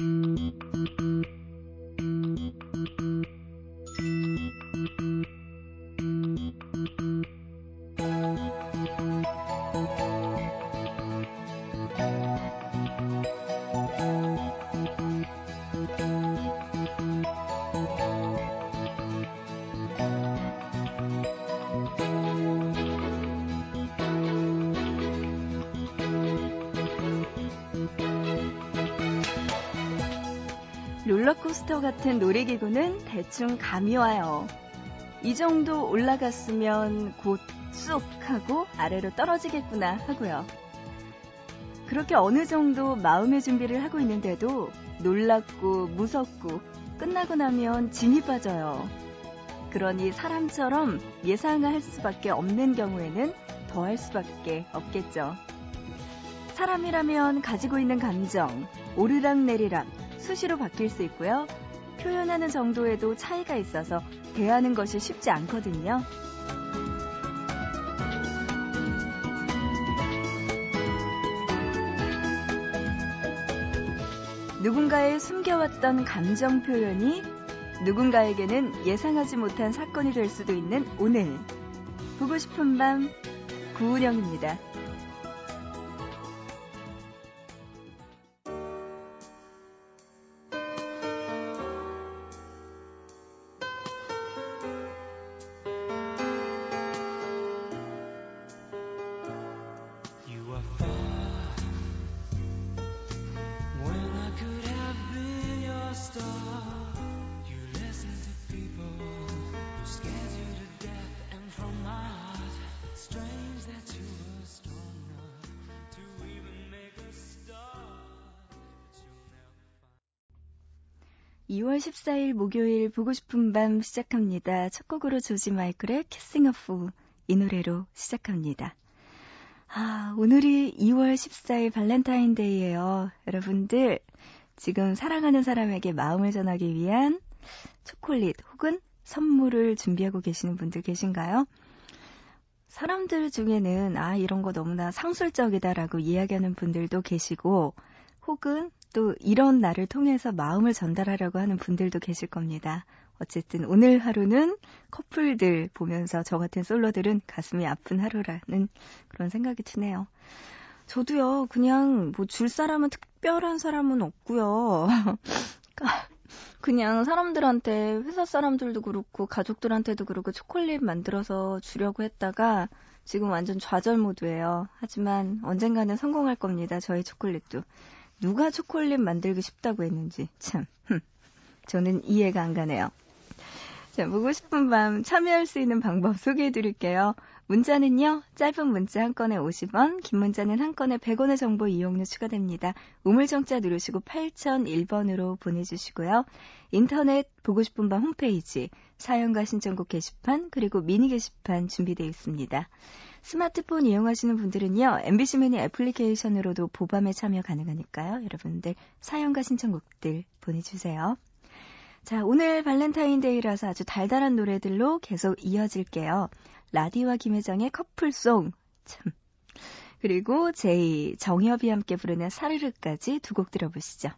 Mm-hmm. 롤러코스터 같은 놀이기구는 대충 감이 와요. 이 정도 올라갔으면 곧 쑥 하고 아래로 떨어지겠구나 하고요. 그렇게 어느 정도 마음의 준비를 하고 있는데도 놀랍고 무섭고 끝나고 나면 진이 빠져요. 그러니 사람처럼 예상할 수밖에 없는 경우에는 더 할 수밖에 없겠죠. 사람이라면 가지고 있는 감정, 오르락내리락, 수시로 바뀔 수 있고요. 표현하는 정도에도 차이가 있어서 대하는 것이 쉽지 않거든요. 누군가의 숨겨왔던 감정 표현이 누군가에게는 예상하지 못한 사건이 될 수도 있는 오늘. 보고 싶은 밤 구은영입니다. 2월 14일 목요일 보고 싶은 밤 시작합니다. 첫 곡으로 조지 마이클의 키싱 어프 이 노래로 시작합니다. 아, 오늘이 2월 14일 발렌타인데이예요. 여러분들 지금 사랑하는 사람에게 마음을 전하기 위한 초콜릿 혹은 선물을 준비하고 계시는 분들 계신가요? 사람들 중에는 아 이런 거 너무나 상술적이다라고 이야기하는 분들도 계시고 혹은 또 이런 날을 통해서 마음을 전달하려고 하는 분들도 계실 겁니다. 어쨌든 오늘 하루는 커플들 보면서 저 같은 솔로들은 가슴이 아픈 하루라는 그런 생각이 드네요. 저도요, 그냥 뭐 줄 사람은 특별한 사람은 없고요. 그냥 사람들한테 회사 사람들도 그렇고 가족들한테도 그렇고 초콜릿 만들어서 주려고 했다가 지금 완전 좌절 모드예요. 하지만 언젠가는 성공할 겁니다. 저희 초콜릿도. 누가 초콜릿 만들기 쉽다고 했는지 참 저는 이해가 안 가네요. 자, 보고 싶은 밤 참여할 수 있는 방법 소개해 드릴게요. 문자는요, 짧은 문자 한 건에 50원, 긴 문자는 한 건에 100원의 정보 이용료 추가됩니다. 우물정자 누르시고 8001번으로 보내주시고요. 인터넷 보고 싶은 밤 홈페이지, 사연과 신청곡 게시판, 그리고 미니 게시판 준비되어 있습니다. 스마트폰 이용하시는 분들은요, MBC 미니 애플리케이션으로도 보밤에 참여 가능하니까요. 여러분들 사연과 신청곡들 보내주세요. 자, 오늘 발렌타인데이라서 아주 달달한 노래들로 계속 이어질게요. 라디와 김혜정의 커플송. 참. 그리고 제이, 정엽이 함께 부르는 사르르까지 두 곡 들어보시죠.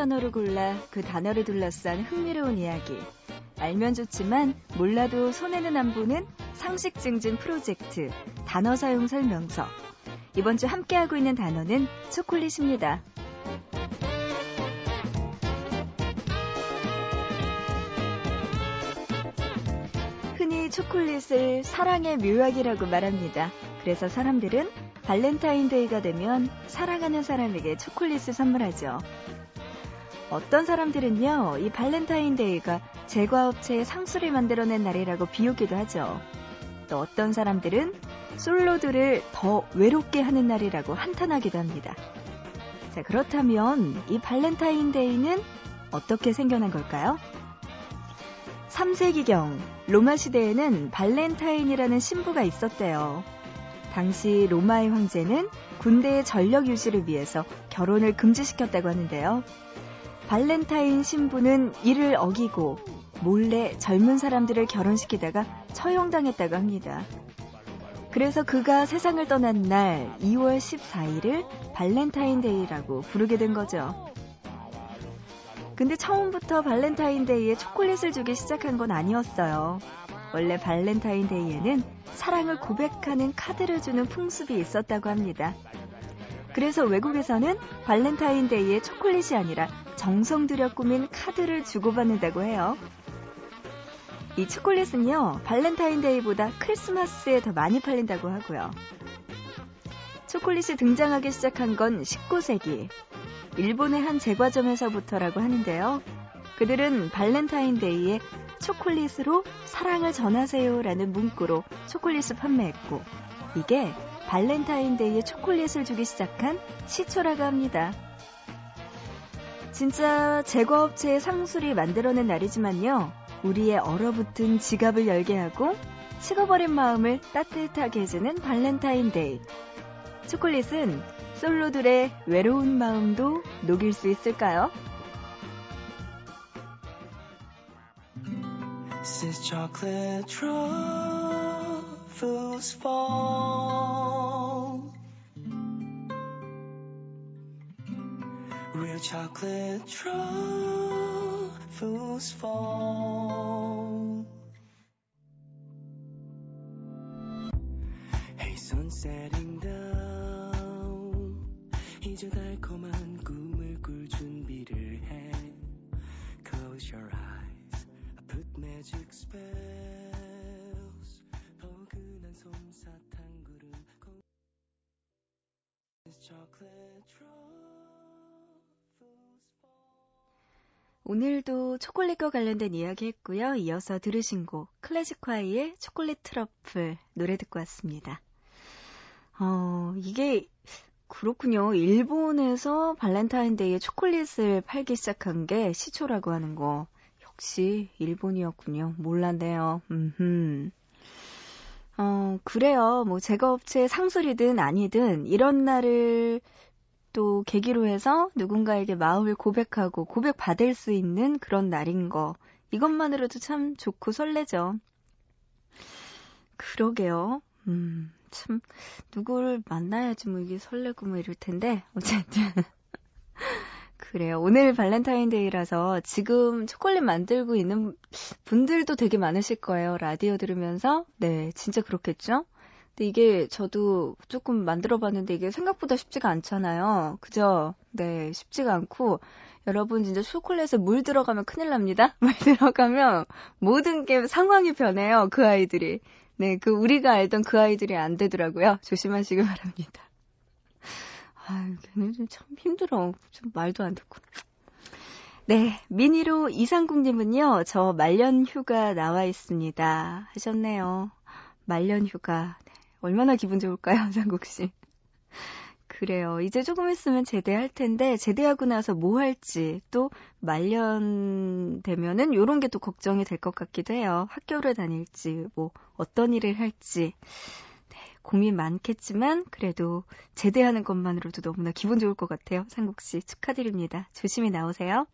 단어를 골라 그 단어를 둘러싼 흥미로운 이야기. 알면 좋지만 몰라도 손해는 안 보는 상식 증진 프로젝트 단어 사용 설명서. 이번 주 함께하고 있는 단어는 초콜릿입니다. 흔히 초콜릿을 사랑의 묘약이라고 말합니다. 그래서 사람들은 발렌타인데이가 되면 사랑하는 사람에게 초콜릿을 선물하죠. 어떤 사람들은요, 이 발렌타인데이가 제과업체의 상술이 만들어낸 날이라고 비웃기도 하죠. 또 어떤 사람들은 솔로들을 더 외롭게 하는 날이라고 한탄하기도 합니다. 자, 그렇다면 이 발렌타인데이는 어떻게 생겨난 걸까요? 3세기경 로마 시대에는 발렌타인이라는 신부가 있었대요. 당시 로마의 황제는 군대의 전력 유지를 위해서 결혼을 금지시켰다고 하는데요. 발렌타인 신부는 이를 어기고 몰래 젊은 사람들을 결혼시키다가 처형당했다고 합니다. 그래서 그가 세상을 떠난 날 2월 14일을 발렌타인데이라고 부르게 된 거죠. 근데 처음부터 발렌타인데이에 초콜릿을 주기 시작한 건 아니었어요. 원래 발렌타인데이에는 사랑을 고백하는 카드를 주는 풍습이 있었다고 합니다. 그래서 외국에서는 발렌타인데이에 초콜릿이 아니라 정성 들여 꾸민 카드를 주고받는다고 해요. 이 초콜릿은요, 발렌타인데이보다 크리스마스에 더 많이 팔린다고 하고요. 초콜릿이 등장하기 시작한 건 19세기. 일본의 한 제과점에서부터라고 하는데요. 그들은 발렌타인데이에 초콜릿으로 사랑을 전하세요라는 문구로 초콜릿을 판매했고, 이게 발렌타인데이에 초콜릿을 주기 시작한 시초라고 합니다. 진짜 제과업체의 상술이 만들어낸 날이지만요. 우리의 얼어붙은 지갑을 열게 하고 식어버린 마음을 따뜻하게 해주는 발렌타인데이. 초콜릿은 솔로들의 외로운 마음도 녹일 수 있을까요? Since chocolate truffles fall Real chocolate truffles fall Hey sun setting down 이제 달콤한 꿈을 꿀 준비를 해 Close your eyes magic spells 포근한 솜사탕 구름 오늘도 초콜릿과 관련된 이야기 했고요. 이어서 들으신 곡 클래식화이의 초콜릿 트러플 노래 듣고 왔습니다. 어, 이게 그렇군요. 일본에서 발렌타인데이에 초콜릿을 팔기 시작한 게 시초라고 하는 거. 역시 일본이었군요. 몰랐네요. 음흠. 어, 그래요. 뭐 제거업체 상술이든 아니든 이런 날을 또 계기로 해서 누군가에게 마음을 고백하고 고백받을 수 있는 그런 날인 거. 이것만으로도 참 좋고 설레죠. 그러게요. 음, 참, 누구를 만나야지 뭐 이게 설레고 뭐 이럴 텐데, 어쨌든. 그래요. 오늘 발렌타인데이라서 지금 초콜릿 만들고 있는 분들도 되게 많으실 거예요. 라디오 들으면서. 네, 진짜 그렇겠죠? 근데 이게 저도 조금 만들어 봤는데 이게 생각보다 쉽지가 않잖아요. 그죠? 네, 쉽지가 않고 여러분 진짜 초콜릿에 물 들어가면 큰일 납니다. 물 들어가면 모든 게 상황이 변해요. 그 아이들이. 네, 그 우리가 알던 그 아이들이 안 되더라고요. 조심하시길 바랍니다. 아유, 걔네들 참 힘들어. 좀 말도 안 듣고. 네, 미니로 이상국님은요, 저 말년 휴가 나와 있습니다. 하셨네요. 말년 휴가. 네, 얼마나 기분 좋을까요, 상국 씨? 그래요. 이제 조금 있으면 제대할 텐데, 제대하고 나서 뭐 할지, 또 말년 되면은 요런 게 또 걱정이 될 것 같기도 해요. 학교를 다닐지, 뭐, 어떤 일을 할지. 고민 많겠지만 그래도 제대하는 것만으로도 너무나 기분 좋을 것 같아요. 상국 씨 축하드립니다. 조심히 나오세요.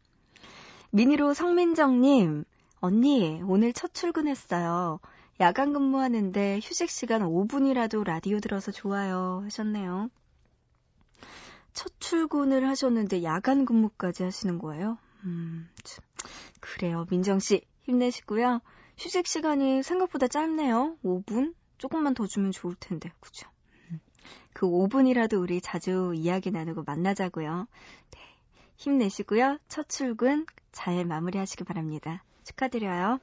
미니로 성민정님, 언니 오늘 첫 출근했어요. 야간 근무하는데 휴식 시간 5분이라도 라디오 들어서 좋아요 하셨네요. 첫 출근을 하셨는데 야간 근무까지 하시는 거예요? 음, 참. 그래요. 민정 씨, 힘내시고요. 휴식 시간이 생각보다 짧네요. 5분? 조금만 더 주면 좋을 텐데, 그죠? 음. 그 5분이라도 우리 자주 이야기 나누고 만나자고요. 네, 힘내시고요. 첫 출근 잘 마무리하시기 바랍니다. 축하드려요.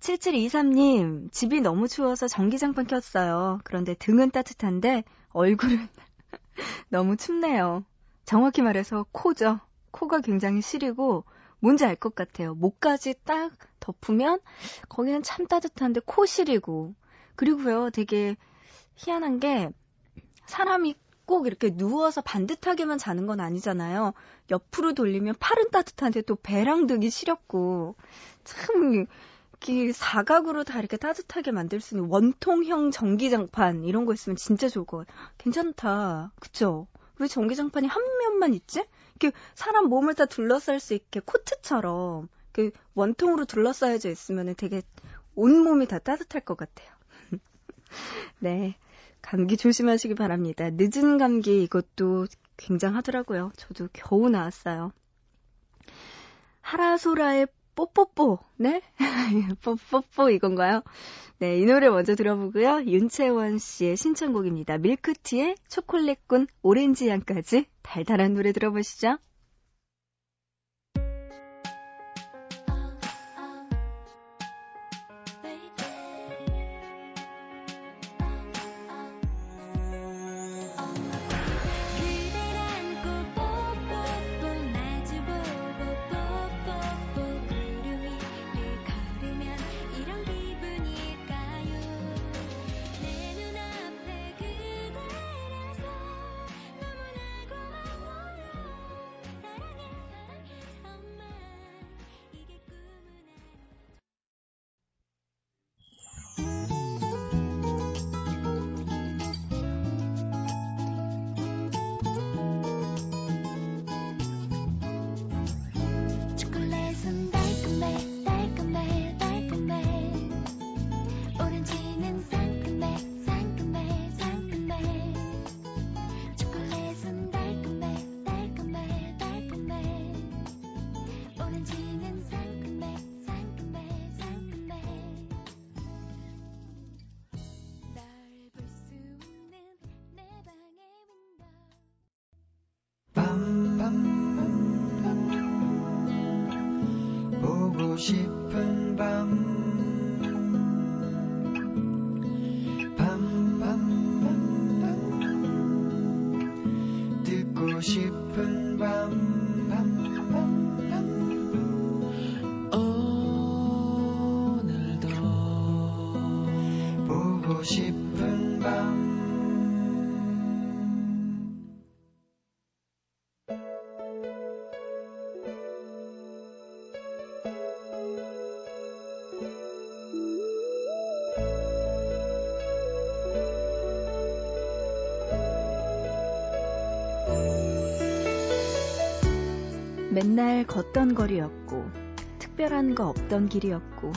7723님, 집이 너무 추워서 전기장판 켰어요. 그런데 등은 따뜻한데 얼굴은 너무 춥네요. 정확히 말해서 코죠. 코가 굉장히 시리고 뭔지 알 것 같아요. 목까지 딱 덮으면 거기는 참 따뜻한데 코 시리고 그리고요 되게 희한한 게 사람이 꼭 이렇게 누워서 반듯하게만 자는 건 아니잖아요. 옆으로 돌리면 팔은 따뜻한데 또 배랑 등이 시렵고 참 이렇게 사각으로 다 이렇게 따뜻하게 만들 수 있는 원통형 전기장판 이런 거 있으면 진짜 좋을 것 같아요. 괜찮다. 그쵸? 왜 전기장판이 한 면만 있지? 이렇게 사람 몸을 다 둘러쌀 수 있게 코트처럼 그 원통으로 둘러싸여져 있으면 되게 온몸이 다 따뜻할 것 같아요. 네. 감기 조심하시기 바랍니다. 늦은 감기 이것도 굉장하더라고요. 저도 겨우 나왔어요. 하라소라의 뽀뽀뽀, 네? 뽀뽀뽀 이건가요? 네, 이 노래 먼저 들어보고요. 윤채원 씨의 신청곡입니다. 밀크티의 초콜릿꾼 오렌지 향까지 달달한 노래 들어보시죠. 싶은 밤. 밤, 맨날 걷던 거리였고, 특별한 거 없던 길이었고,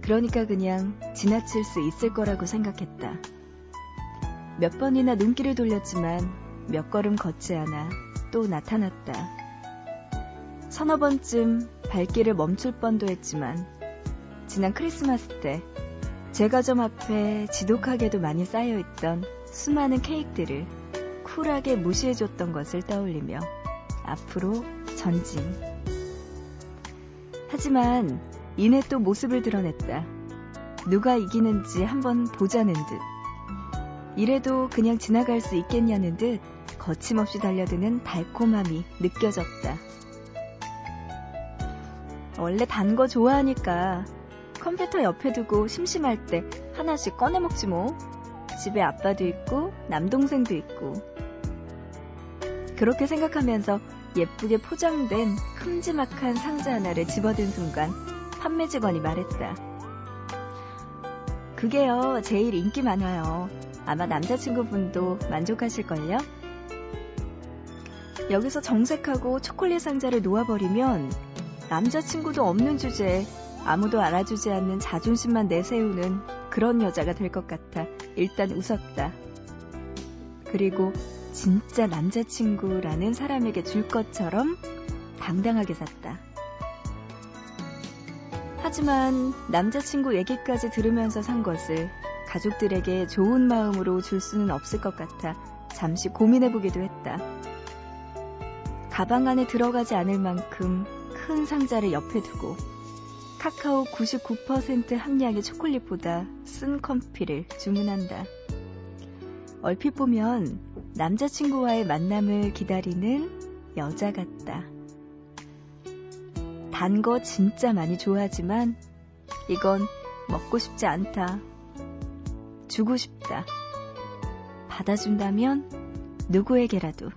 그러니까 그냥 지나칠 수 있을 거라고 생각했다. 몇 번이나 눈길을 돌렸지만 몇 걸음 걷지 않아 또 나타났다. 서너 번쯤 발길을 멈출 뻔도 했지만, 지난 크리스마스 때 제과점 앞에 지독하게도 많이 쌓여있던 수많은 케이크들을 쿨하게 무시해줬던 것을 떠올리며 앞으로 전진. 하지만 이내 또 모습을 드러냈다. 누가 이기는지 한번 보자는 듯. 이래도 그냥 지나갈 수 있겠냐는 듯 거침없이 달려드는 달콤함이 느껴졌다. 원래 단 거 좋아하니까 컴퓨터 옆에 두고 심심할 때 하나씩 꺼내 먹지 뭐. 집에 아빠도 있고 남동생도 있고. 그렇게 생각하면서 예쁘게 포장된 큼지막한 상자 하나를 집어든 순간 판매 직원이 말했다. 그게요, 제일 인기 많아요. 아마 남자친구분도 만족하실걸요? 여기서 정색하고 초콜릿 상자를 놓아버리면 남자친구도 없는 주제에 아무도 알아주지 않는 자존심만 내세우는 그런 여자가 될 것 같아 일단 웃었다. 그리고 진짜 남자친구라는 사람에게 줄 것처럼 당당하게 샀다. 하지만 남자친구 얘기까지 들으면서 산 것을 가족들에게 좋은 마음으로 줄 수는 없을 것 같아 잠시 고민해보기도 했다. 가방 안에 들어가지 않을 만큼 큰 상자를 옆에 두고 카카오 99% 함량의 초콜릿보다 쓴 커피를 주문한다. 얼핏 보면 남자친구와의 만남을 기다리는 여자 같다. 단 거 진짜 많이 좋아하지만 이건 먹고 싶지 않다. 주고 싶다. 받아준다면 누구에게라도.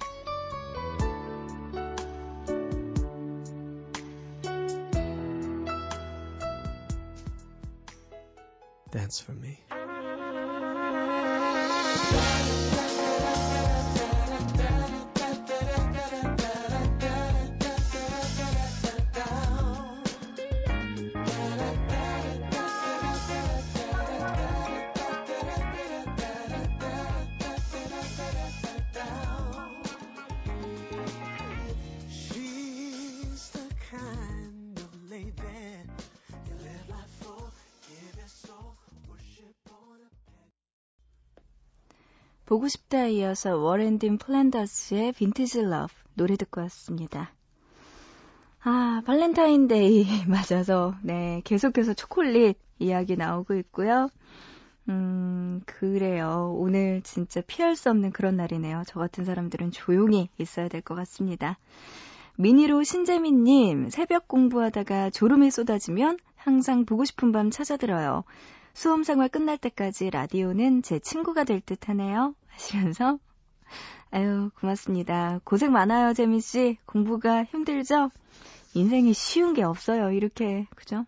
보고 싶다에 이어서 Warren Dean Flandez의 Vintage Love 노래 듣고 왔습니다. 아, 발렌타인데이 맞아서 네, 계속해서 초콜릿 이야기 나오고 있고요. 음, 그래요. 오늘 진짜 피할 수 없는 그런 날이네요. 저 같은 사람들은 조용히 있어야 될 것 같습니다. 미니로 신재민님, 새벽 공부하다가 졸음이 쏟아지면 항상 보고 싶은 밤 찾아들어요. 수험 생활 끝날 때까지 라디오는 제 친구가 될 듯 하네요. 하시면서, 아유, 고맙습니다. 고생 많아요, 재미 씨. 공부가 힘들죠? 인생이 쉬운 게 없어요, 이렇게. 그죠?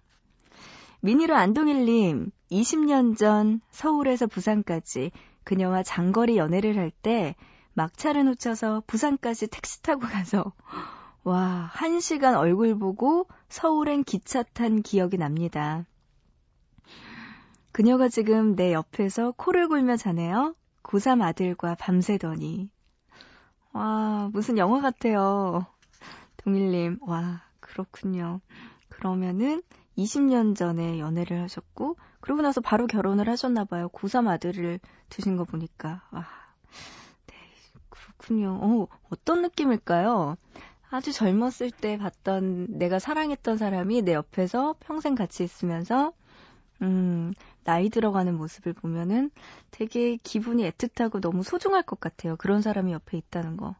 미니로 안동일 님, 20년 전 서울에서 부산까지 그녀와 장거리 연애를 할 때 막차를 놓쳐서 부산까지 택시 타고 가서 와, 한 시간 얼굴 보고 서울엔 기차 탄 기억이 납니다. 그녀가 지금 내 옆에서 코를 골며 자네요. 고3 아들과 밤새더니. 와, 무슨 영화 같아요. 동일님, 와, 그렇군요. 그러면은 20년 전에 연애를 하셨고, 그러고 나서 바로 결혼을 하셨나봐요. 고3 아들을 두신 거 보니까. 와, 네, 그렇군요. 어, 어떤 느낌일까요? 아주 젊었을 때 봤던 내가 사랑했던 사람이 내 옆에서 평생 같이 있으면서 음, 나이 들어가는 모습을 보면은 되게 기분이 애틋하고 너무 소중할 것 같아요. 그런 사람이 옆에 있다는 거.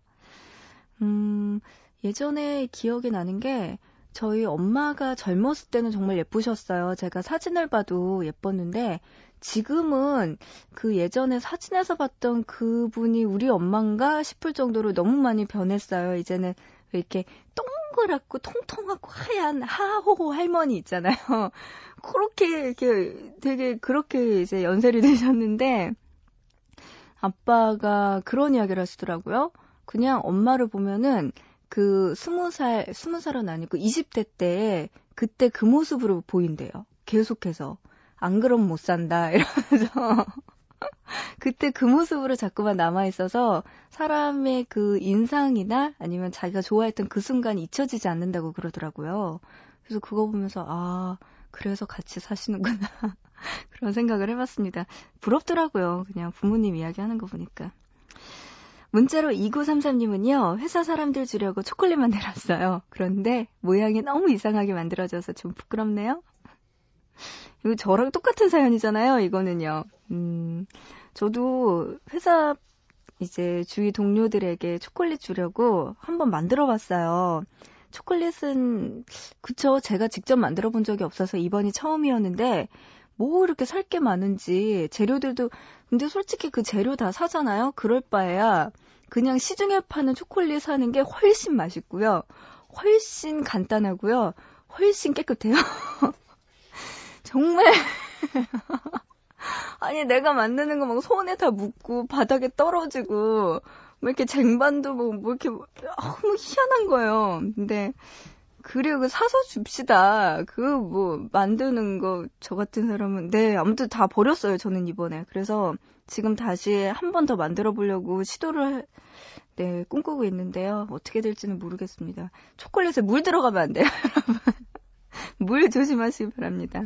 음, 예전에 기억이 나는 게 저희 엄마가 젊었을 때는 정말 예쁘셨어요. 제가 사진을 봐도 예뻤는데 지금은 그 예전에 사진에서 봤던 그분이 우리 엄마인가 싶을 정도로 너무 많이 변했어요. 이제는 이렇게 동그랗고 통통하고 하얀 하호호 할머니 있잖아요. 그렇게 이렇게 되게 그렇게 이제 연세를 되셨는데 아빠가 그런 이야기를 하시더라고요. 그냥 엄마를 보면은 그 스무 살, 스무 살은 아니고 20대 때 그때 그 모습으로 보인대요. 계속해서. 안 그럼 못 산다. 이러면서. 그때 그 모습으로 자꾸만 남아있어서 사람의 그 인상이나 아니면 자기가 좋아했던 그 순간이 잊혀지지 않는다고 그러더라고요. 그래서 그거 보면서, 아, 그래서 같이 사시는구나. 그런 생각을 해봤습니다. 부럽더라고요. 그냥 부모님 이야기 하는 거 보니까. 문자로 2933님은요, 회사 사람들 주려고 초콜릿만 내렸어요. 그런데 모양이 너무 이상하게 만들어져서 좀 부끄럽네요. 이거 저랑 똑같은 사연이잖아요, 이거는요. 음, 저도 회사 이제 주위 동료들에게 초콜릿 주려고 한번 만들어 봤어요. 초콜릿은 그쵸 제가 직접 만들어 본 적이 없어서 이번이 처음이었는데 뭐 이렇게 살 게 많은지 재료들도 근데 솔직히 그 재료 다 사잖아요. 그럴 바에야 그냥 시중에 파는 초콜릿 사는 게 훨씬 맛있고요. 훨씬 간단하고요. 훨씬 깨끗해요. 정말 아니 내가 만드는 거 막 손에 다 묻고 바닥에 떨어지고 뭐 이렇게 쟁반도 뭐, 뭐 이렇게 너무 희한한 거예요. 근데 그래요. 그 사서 줍시다. 그 뭐 만드는 거 저 같은 사람은 네 아무튼 다 버렸어요. 저는 이번에 그래서 지금 다시 한 번 더 만들어 보려고 시도를 네 꿈꾸고 있는데요. 어떻게 될지는 모르겠습니다. 초콜릿에 물 들어가면 안 돼요, 여러분. 물 조심하시기 바랍니다.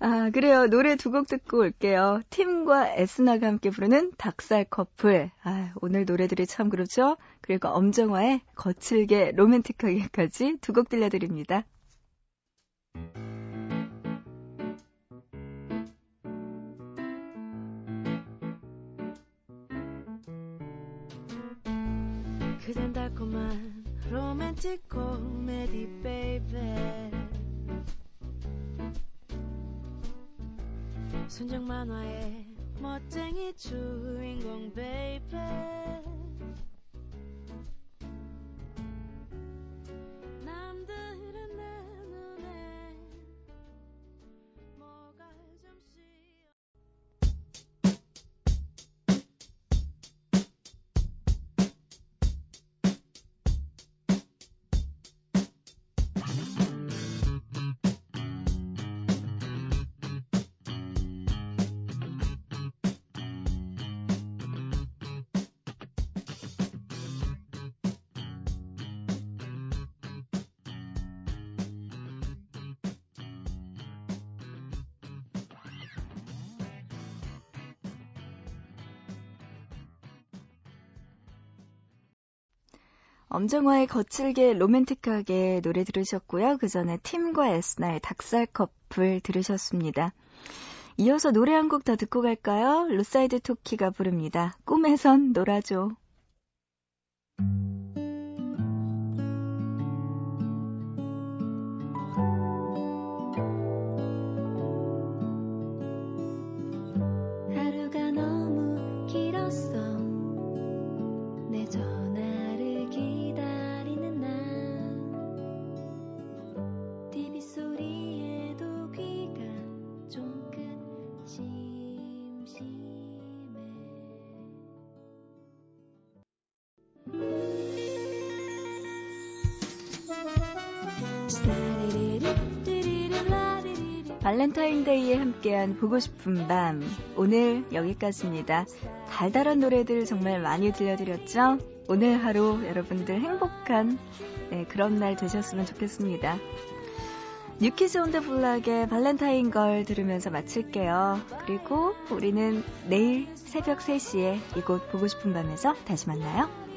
아, 그래요. 노래 두 곡 듣고 올게요. 팀과 에스나가 함께 부르는 닭살 커플. 아, 오늘 노래들이 참 그렇죠? 그리고 엄정화의 거칠게 로맨틱하게까지 두 곡 들려드립니다. 그댄 달콤한 로맨틱 코미디 베이베 순정 만화의 멋쟁이 주인공 베이베 엄정화의 거칠게 로맨틱하게 노래 들으셨고요. 그 전에 팀과 에스나의 닭살 커플 들으셨습니다. 이어서 노래 한 곡 더 듣고 갈까요? 루싸이트 토끼가 부릅니다. 꿈에선 놀아줘. 발렌타인데이에 함께한 보고 싶은 밤. 오늘 여기까지입니다. 달달한 노래들 정말 많이 들려드렸죠? 오늘 하루 여러분들 행복한 네, 그런 날 되셨으면 좋겠습니다. New Kids on the Block의 Valentine Girl 들으면서 마칠게요. 그리고 우리는 내일 새벽 3시에 이곳 보고 싶은 밤에서 다시 만나요.